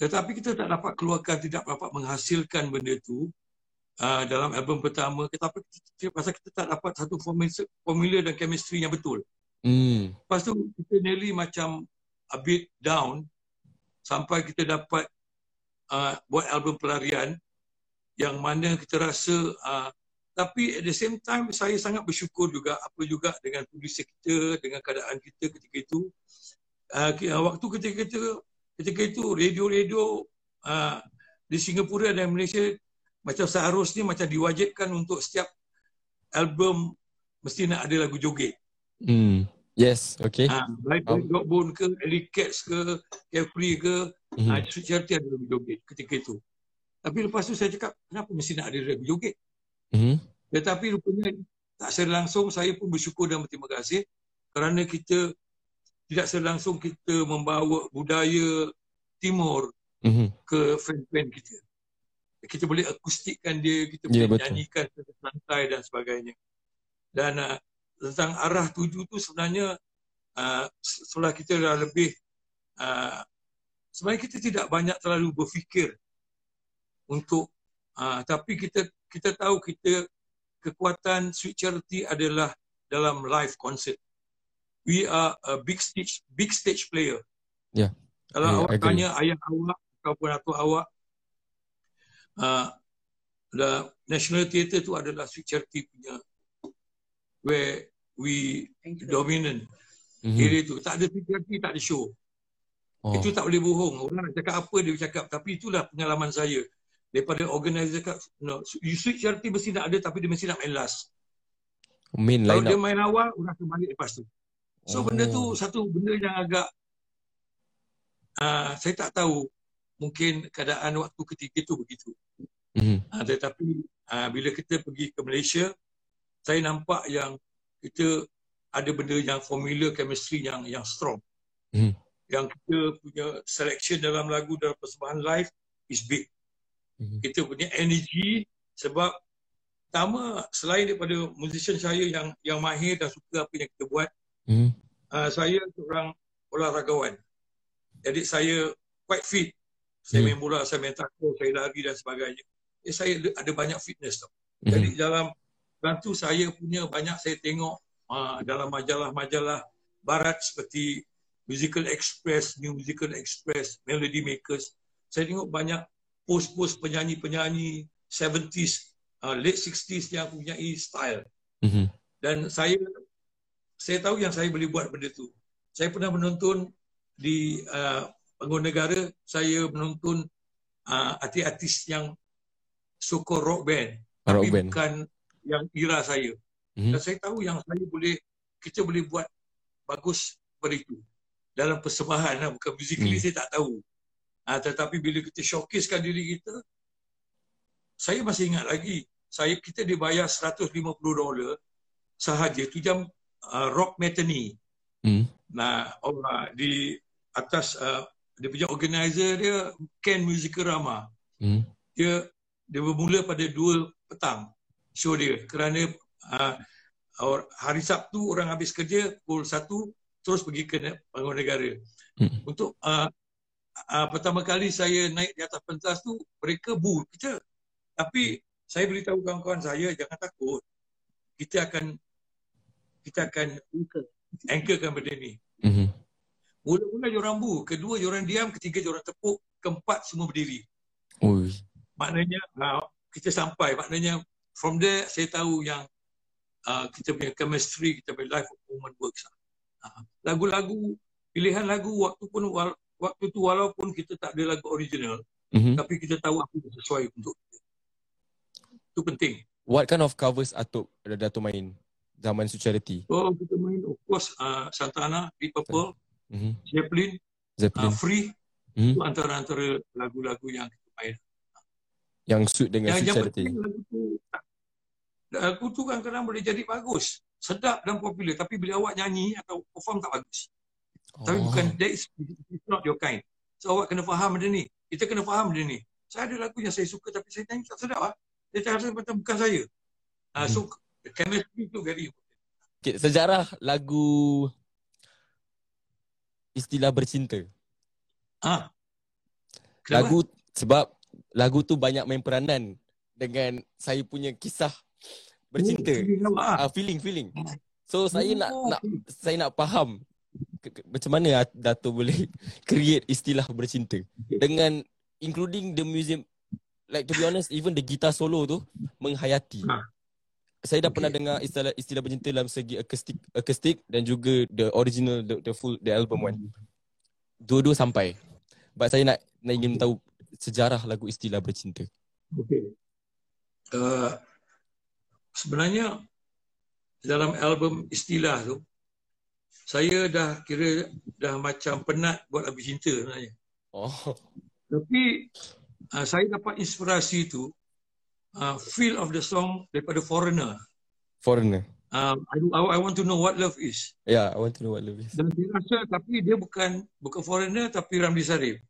Tetapi kita tak dapat keluarkan, tidak dapat menghasilkan benda tu uh, dalam album pertama. Tetapi kita, pasal kita tak dapat satu formula, formula dan chemistry yang betul. Mm. Lepas tu kita nearly macam a bit down sampai kita dapat uh, buat album pelarian yang mana kita rasa uh, tapi at the same time saya sangat bersyukur juga apa juga dengan producer kita dengan keadaan kita ketika itu uh, waktu ketika itu ketika itu radio-radio uh, di Singapura dan Malaysia macam seharusnya macam diwajibkan untuk setiap album mesti nak ada lagu joget Mm. Yes, okay. Ha, baik Um, um, Bone ke, Ellie Cats ke, Carefree ke, Mm-hmm. ha, Charity ada lagu joget ketika itu. Tapi lepas tu saya cakap, kenapa mesti nak ada lagu joget? Mm-hmm. Tetapi rupanya tak secara langsung saya pun bersyukur dan berterima kasih kerana kita tidak secara langsung kita membawa budaya timur Mm-hmm. ke fan-fan kita. kita boleh akustikkan dia, kita Ya, boleh betul. nyanyikan santai dan sebagainya. Dan uh, tentang arah tuju tu sebenarnya uh, setelah kita dah lebih uh, sebenarnya kita tidak banyak terlalu berfikir untuk uh, tapi kita kita tahu kita kekuatan Sweet Charity adalah dalam live concert. We are a big stage big stage player. Ya. Kalau Ya, awak agree. tanya ayah awak ataupun atuk awak uh, the National Theatre tu adalah Sweet Charity punya where we dominant Mhm. area tu. Tak ada Sweet Charity, tak ada show. Oh. Itu tak boleh bohong. Orang nak cakap apa dia cakap. Tapi itulah pengalaman saya. Daripada organizer cakap, no, you Charity mesti nak ada tapi dia mesti nak main last. Main Kalau dia up. main awal, orang akan balik lepas tu. So Oh. benda tu satu benda yang agak uh, saya tak tahu mungkin keadaan waktu ketiga tu begitu. Mhm. Uh, tetapi uh, bila kita pergi ke Malaysia, saya nampak yang kita ada benda yang formula chemistry yang yang strong. Mhm. Yang kita punya selection dalam lagu dalam persembahan live is big. Mhm. Kita punya energy sebab pertama selain daripada musician saya yang yang mahir dan suka apa yang kita buat, Mhm. uh, saya seorang olahragawan. Jadi saya quite fit. Saya Hmm. main bola, saya main takraw, saya lari dan sebagainya. Eh, saya ada, banyak fitness tau. Mhm. Jadi dalam bantu saya punya banyak saya tengok uh, dalam majalah-majalah barat seperti Musical Express, New Musical Express, Melody Makers. Saya tengok banyak post-post penyanyi-penyanyi 70s, uh, late 60s yang mempunyai style. Mhm. Dan saya saya tahu yang saya boleh buat benda tu. Saya pernah menonton di uh, Bangun Negara, saya menonton uh, artis-artis yang sokong rock band. Rock tapi band. bukan yang era saya. Mhm. Dan saya tahu yang saya boleh, kita boleh buat bagus seperti itu. Dalam persembahan, lah, bukan musically Hmm. saya tak tahu. Uh, tetapi bila kita showcasekan diri kita, saya masih ingat lagi, saya kita dibayar 150 dolar sahaja tu jam uh, rock matinee. Mhm. Nah, orang di atas uh, dia punya organizer dia Ken Musikerama. Mhm. Dia dia bermula pada 2 petang show dia kerana uh, hari Sabtu orang habis kerja pukul 1 terus pergi ke bangun negara. Mhm. Untuk uh, uh, pertama kali saya naik di atas pentas tu mereka bu kita. Tapi saya beritahu kawan-kawan saya jangan takut. Kita akan kita akan anchorkan benda ni. Mhm. Mula-mula diorang bu, kedua diorang diam, ketiga diorang tepuk, keempat semua berdiri. Ui. Maknanya uh, kita sampai, maknanya from there saya tahu yang uh, kita punya chemistry, kita punya live performance works. Uh, lagu-lagu, pilihan lagu waktu pun wal, waktu tu walaupun kita tak ada lagu original, Mhm. tapi kita tahu apa yang sesuai untuk kita. Itu penting. What kind of covers Atuk Dato main zaman Sweet Charity? So kita main of course uh, Santana, Deep Purple, Mhm. Zeppelin, uh, Zeppelin. Free, Mhm. itu antara-antara lagu-lagu yang kita main. Yang suit dengan Yang, Sweet yang penting lagu tu lagu tu kadang-kadang boleh jadi bagus. Sedap dan popular. Tapi bila awak nyanyi atau perform tak bagus. Oh. Tapi bukan, that is it's not your kind. So awak kena faham benda ni. Kita kena faham benda ni. Saya ada lagu yang saya suka tapi saya nyanyi tak sedap lah. Dia tak rasa macam bukan saya. Uh, so, the chemistry tu very important. Okay, sejarah lagu Istilah Bercinta. Ah. Lagu sebab lagu tu banyak main peranan dengan saya punya kisah bercinta. Oh, feeling ah. Ah, feeling feeling. So saya nak Oh, nak saya nak faham ke- macam mana Dato boleh [LAUGHS] create istilah bercinta dengan including the museum like to be honest even the guitar solo tu menghayati. Ha. Saya dah Okay. pernah dengar istilah istilah bercinta dalam segi akustik akustik dan juga the original the, the full the album one. Dua-dua sampai. But saya nak, nak ingin tahu sejarah lagu istilah bercinta. Okey. Uh, sebenarnya dalam album Istilah tu saya dah kira dah macam penat buat lagu cinta sebenarnya. Oh. Tapi uh, saya dapat inspirasi tu uh, feel of the song daripada Foreigner. Foreigner. Um, I, I want to know what love is. Yeah, I want to know what love is. Dan dia rasa tapi dia bukan bukan Foreigner tapi Ramli Sarip.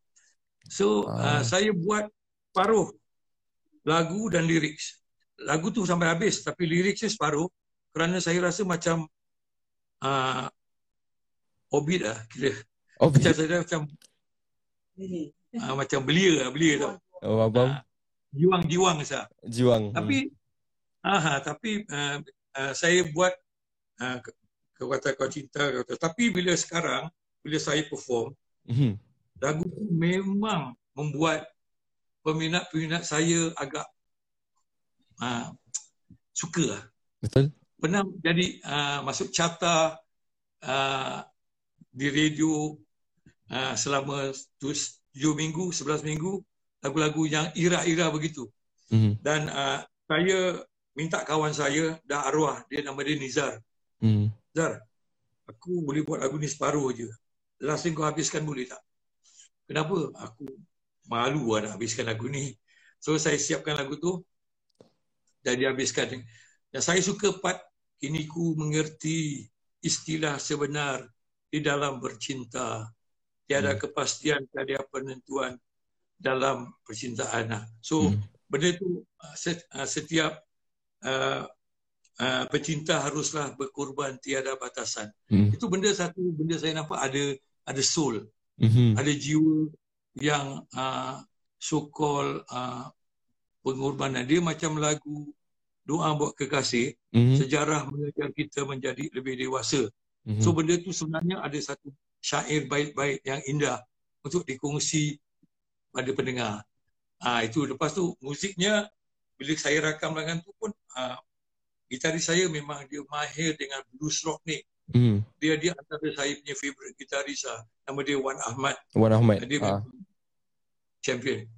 So uh, Ah. saya buat paruh lagu dan lirik. Lagu tu sampai habis tapi liriknya separuh kerana saya rasa macam uh, Hobbit lah kira. Oh, Macam saya macam uh, macam belia lah, belia tau. oh abang. Ah, Jiwang-jiwang sah. Jiwang. Tapi aha, tapi uh, uh, saya buat uh, kekuatan kau cinta kata. Tapi bila sekarang bila saya perform Mhm. lagu tu memang membuat peminat-peminat saya agak uh, suka lah. Betul? Pernah jadi uh, masuk carta uh, di radio uh, selama 7 minggu, 11 minggu lagu-lagu yang ira-ira begitu. Mhm. Dan uh, saya minta kawan saya dah arwah, dia nama dia Nizar. Mhm. Zar, aku boleh buat lagu ni separuh je. Last ni kau habiskan boleh tak? Kenapa? Aku malu lah nak habiskan lagu ni. So saya siapkan lagu tu dan dia habiskan. Dan saya suka part kini ku mengerti istilah sebenar di dalam bercinta. Tiada Hmm. kepastian, tiada penentuan dalam percintaan. So Hmm. benda tu uh, uh, setiap uh, uh, pecinta haruslah berkorban tiada batasan. Mhm. Itu benda satu benda saya nampak ada ada soul, Mhm. ada jiwa yang uh, so called uh, pengorbanan dia macam lagu doa buat kekasih Mhm. sejarah mengajar kita menjadi lebih dewasa. Mhm. So benda tu sebenarnya ada satu syair baik-baik yang indah untuk dikongsi pada pendengar. Ah itu lepas tu musiknya bila saya rakam lagu tu pun ah, gitaris saya memang dia mahir dengan blues rock ni. Mhm. Dia dia antara saya punya favorite gitaris ah. Nama dia Wan Ahmad. Wan Ahmad. Dia memang champion.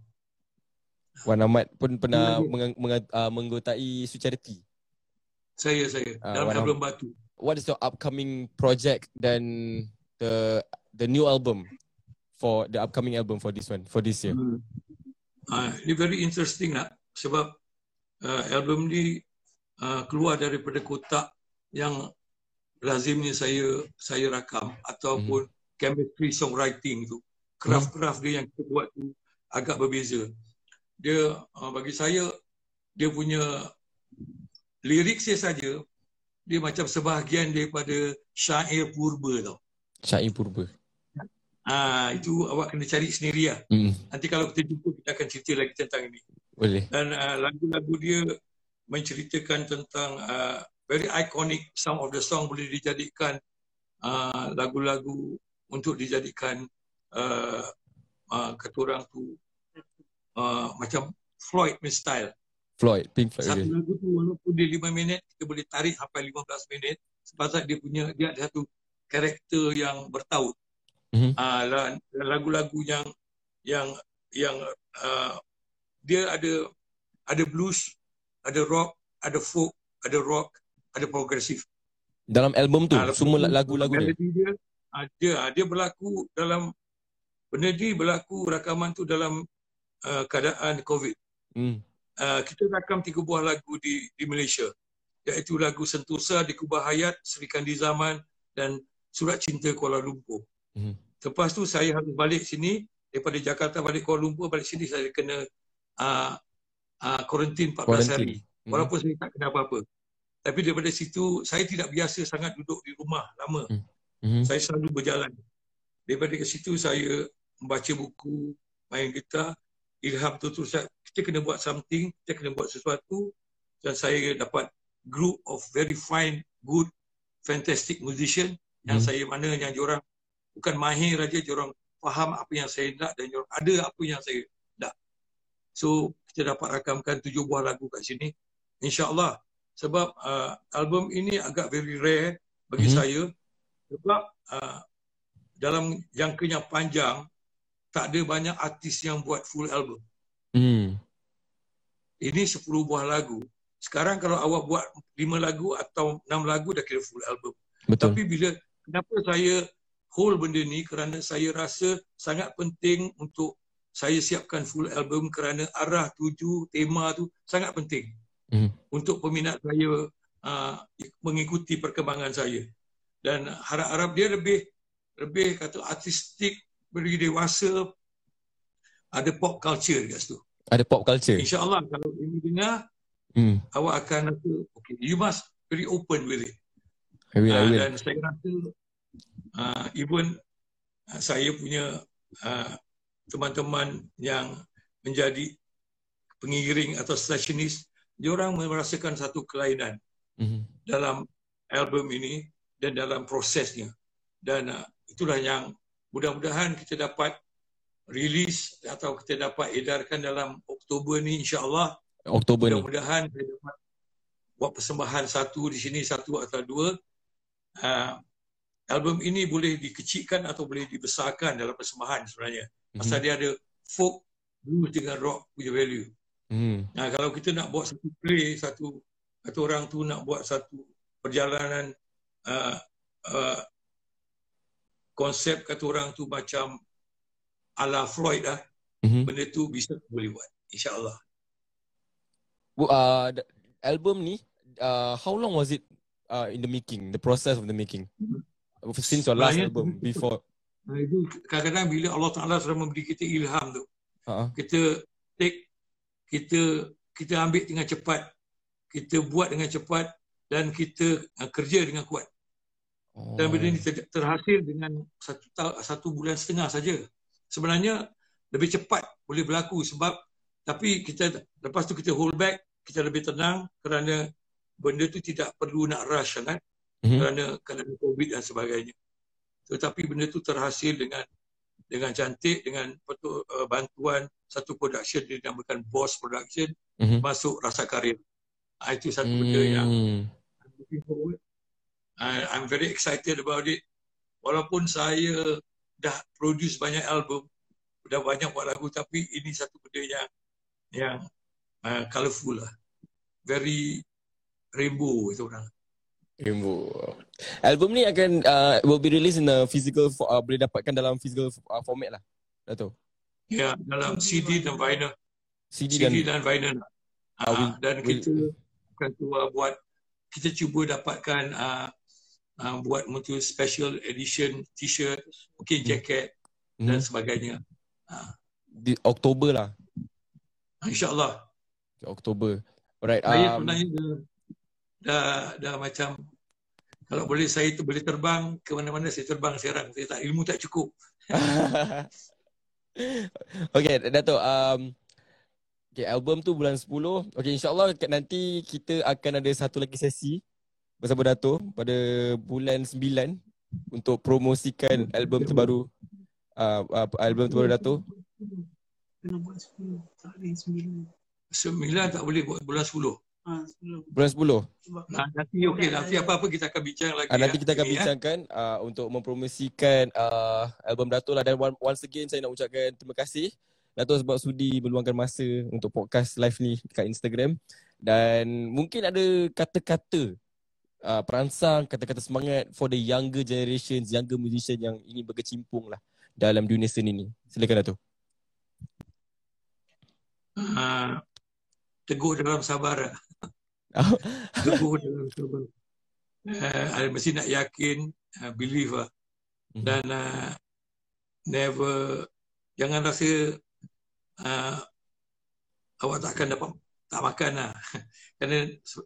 Wan Ahmad pun pernah meng, meng, uh, menggotai Su Charity. Saya saya Ah, dalam Wan album Batu. What is your upcoming project dan the the new album for the upcoming album for this one for this year? Ah, ini very interesting lah sebab uh, album ni uh, keluar daripada kotak yang lazimnya saya saya rakam ataupun chemistry songwriting tu. Craft-craft dia yang kita buat tu agak berbeza. Dia uh, bagi saya dia punya lirik saya saja dia macam sebahagian daripada syair purba tau. Syair Purba. Ah itu awak kena cari sendiri lah. Hmm. Nanti kalau kita jumpa kita akan cerita lagi tentang ini. Boleh. dan uh, lagu-lagu dia menceritakan tentang uh, very iconic some of the song boleh dijadikan uh, lagu-lagu untuk dijadikan uh, uh, kata orang tu uh, macam Floyd punya style. Floyd, Pink Floyd. Satu Okay. lagu tu walaupun dia 5 minit kita boleh tarik sampai 15 minit sebab dia punya dia ada satu karakter yang bertaut. Dan dan lagu-lagu yang yang yang uh, dia ada ada blues, ada rock, ada folk, ada rock, ada progresif. Dalam album tu lepas semua lagu-lagu dia. dia ah, dia ah, dia berlaku dalam benda ni berlaku rakaman tu dalam uh, keadaan COVID. Hmm. Uh, kita rakam tiga buah lagu di di Malaysia iaitu lagu Sentosa di Kubah Hayat, Sri Kandi Zaman dan Surat Cinta Kuala Lumpur. Mhm. Lepas tu saya harus balik sini daripada Jakarta balik Kuala Lumpur balik sini saya kena uh, uh, kuarantin 14 hari. Quarantine. Hmm. Walaupun saya tak kena apa-apa. Tapi daripada situ saya tidak biasa sangat duduk di rumah lama. Mhm. Saya selalu berjalan. Daripada situ saya membaca buku, main gitar, ilham tu terus kita kena buat something, kita kena buat sesuatu dan saya dapat group of very fine, good, fantastic musician yang Hmm. saya mana yang diorang bukan mahir aja, diorang faham apa yang saya nak dan diorang ada apa yang saya nak. So kita dapat rakamkan tujuh buah lagu kat sini. InsyaAllah. Sebab uh, album ini agak very rare bagi Mhm. saya sebab uh, dalam jangka yang panjang tak ada banyak artis yang buat full album. Hmm. Ini 10 buah lagu. Sekarang kalau awak buat 5 lagu atau 6 lagu dah kira full album. Betul. Tapi bila kenapa saya hold benda ni kerana saya rasa sangat penting untuk saya siapkan full album kerana arah tuju tema tu sangat penting Mhm. untuk peminat saya uh, mengikuti perkembangan saya dan harap-harap dia lebih lebih kata artistik beri dewasa ada pop culture kat situ Ada pop culture. InsyaAllah kalau ini dengar, Hmm. awak akan rasa, okay, you must very open with it. I will, I Ah, will. dan saya rasa uh, even uh, saya punya uh, teman-teman yang menjadi pengiring atau stationist, diorang merasakan satu kelainan Mhm. dalam album ini dan dalam prosesnya. Dan uh, itulah yang mudah-mudahan kita dapat release atau kita dapat edarkan dalam Oktober ni insya-Allah. Oktober ni. Mudah-mudahan saya dapat buat persembahan satu di sini satu atau dua. Uh, album ini boleh dikecilkan atau boleh dibesarkan dalam persembahan sebenarnya. Pasal Mhm. dia ada folk, blues dengan rock punya value. Mhm. Nah, kalau kita nak buat satu play, satu satu orang tu nak buat satu perjalanan uh, uh, konsep kata orang tu macam ala Freud lah, Mhm. benda tu bisa boleh buat. InsyaAllah. Uh, album ni, uh, how long was it uh, in the making? The process of the making? Since your last album, before. Itu kadang-kadang bila Allah Ta'ala sudah memberi kita ilham tu, Uh-huh. kita take, kita kita ambil dengan cepat, kita buat dengan cepat dan kita uh, kerja dengan kuat. Oh. dan benda ini ter- terhasil dengan satu satu bulan setengah saja. Sebenarnya lebih cepat boleh berlaku sebab tapi kita lepas tu kita hold back, kita lebih tenang kerana benda tu tidak perlu nak rush sangat Mhm. kerana kerana COVID dan sebagainya. Tetapi benda tu terhasil dengan dengan cantik dengan betul uh, bantuan satu production dinamakan Boss Production Mhm. masuk rasa karya. Ah, itu satu benda yang Hmm. Looking forward. I, I'm very excited about it. Walaupun saya dah produce banyak album, dah banyak buat lagu, tapi ini satu benda yang yang uh, colourful lah. Very rainbow itu orang. Rainbow. Album ni akan uh, will be released in a physical fo- uh, boleh dapatkan dalam physical uh, format lah. Dato. Ya, dalam CD dan vinyl. CD, dan CD dan vinyl. Ah, Uh, will- dan kita akan cuba buat, kita cuba dapatkan uh, uh, buat mutu special edition t-shirt, mungkin Hmm. jacket dan Mhm. sebagainya. di Oktober lah. InsyaAllah. Okay, Oktober. Alright. Saya Um, sebenarnya dah, dah, dah macam kalau boleh saya tu boleh terbang ke mana-mana saya terbang sekarang. Saya tak ilmu tak cukup. [LAUGHS] okay, Dato. Um, okay, album tu bulan 10. Okay, insyaAllah nanti kita akan ada satu lagi sesi bersama Dato pada bulan 9 untuk promosikan album terbaru uh, uh, album terbaru Dato. Kena buat 10. Tak boleh 9. Sembilan tak boleh buat bulan sepuluh. Ha, 10. Bulan 10. Sebab Nah, nanti okey, nanti apa-apa kita akan bincang lagi. Uh, nanti ya. kita akan Ini, ya. bincangkan uh, untuk mempromosikan uh, album Dato lah dan one, once again saya nak ucapkan terima kasih Dato sebab sudi meluangkan masa untuk podcast live ni dekat Instagram dan mungkin ada kata-kata uh, perangsang, kata-kata semangat for the younger generations, younger musician yang ingin berkecimpung lah dalam dunia seni ni. Silakan Dato. Ah, teguh dalam sabar. Oh. [LAUGHS] Teguh dalam sabar. Uh, mesti nak yakin, uh, believe lah. Mhm. dan uh, never jangan rasa uh, awak tak akan dapat tak makan lah. [LAUGHS] Kerana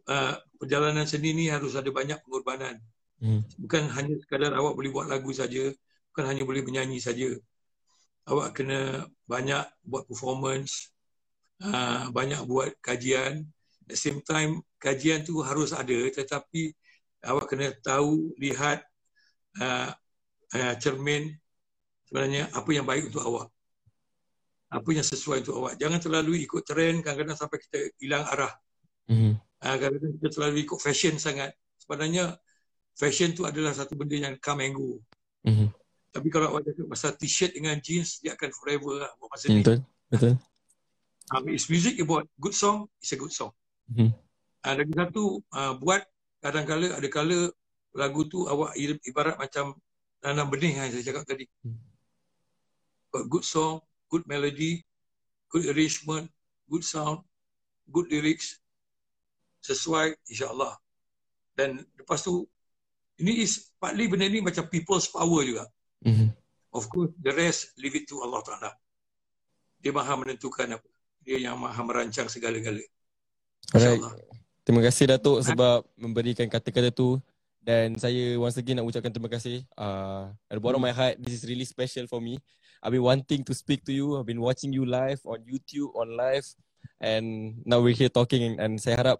uh, perjalanan seni ni harus ada banyak pengorbanan. Hmm. Bukan hanya sekadar awak boleh buat lagu saja, bukan hanya boleh menyanyi saja. Awak kena banyak buat performance, uh, banyak buat kajian. At the same time, kajian tu harus ada tetapi awak kena tahu, lihat uh, uh, cermin sebenarnya apa yang baik untuk awak. Apa yang sesuai untuk awak. Jangan terlalu ikut trend, kadang-kadang sampai kita hilang arah. Hmm. Uh, kadang-kadang kita terlalu ikut fashion sangat. Sebenarnya fashion tu adalah satu benda yang come and go. Hmm. Tapi kalau awak cakap pasal t-shirt dengan jeans, dia akan forever lah buat masa ni. Betul. Betul. Um, it's music about good song, it's a good song. Hmm. Uh, lagi satu, uh, buat kadang-kala, ada kala lagu tu awak ibarat macam nanam benih yang saya cakap tadi. Hmm. Got good song, good melody, good arrangement, good sound, good lyrics, sesuai insyaAllah. Dan lepas tu, ini is partly benda ni macam people's power juga. Hmm. Of course, the rest leave it to Allah Ta'ala. Dia maha menentukan apa. dia yang maha merancang segala-gala. Alright. Terima kasih Datuk sebab memberikan kata-kata tu dan saya once again nak ucapkan terima kasih. Uh, at the bottom of my heart, this is really special for me. I've been wanting to speak to you. I've been watching you live on YouTube, on live. And now we're here talking and saya harap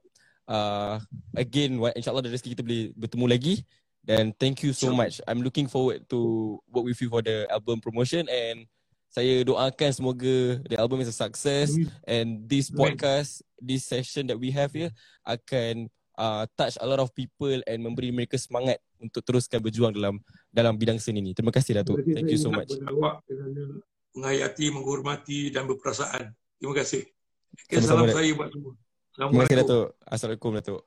uh, again insyaAllah dari rezeki kita boleh bertemu lagi. Dan thank you so much. I'm looking forward to work with you for the album promotion. And saya doakan semoga the album is a success. And this podcast, this session that we have here akan uh, touch a lot of people and memberi mereka semangat untuk teruskan berjuang dalam dalam bidang seni ni. Terima kasih Datuk. Terima kasih Thank you so much. Awak menghayati, menghormati dan berperasaan. Terima kasih. Okay, salam saya buat semua. Terima kasih Assalamualaikum. Datuk. Assalamualaikum Datuk.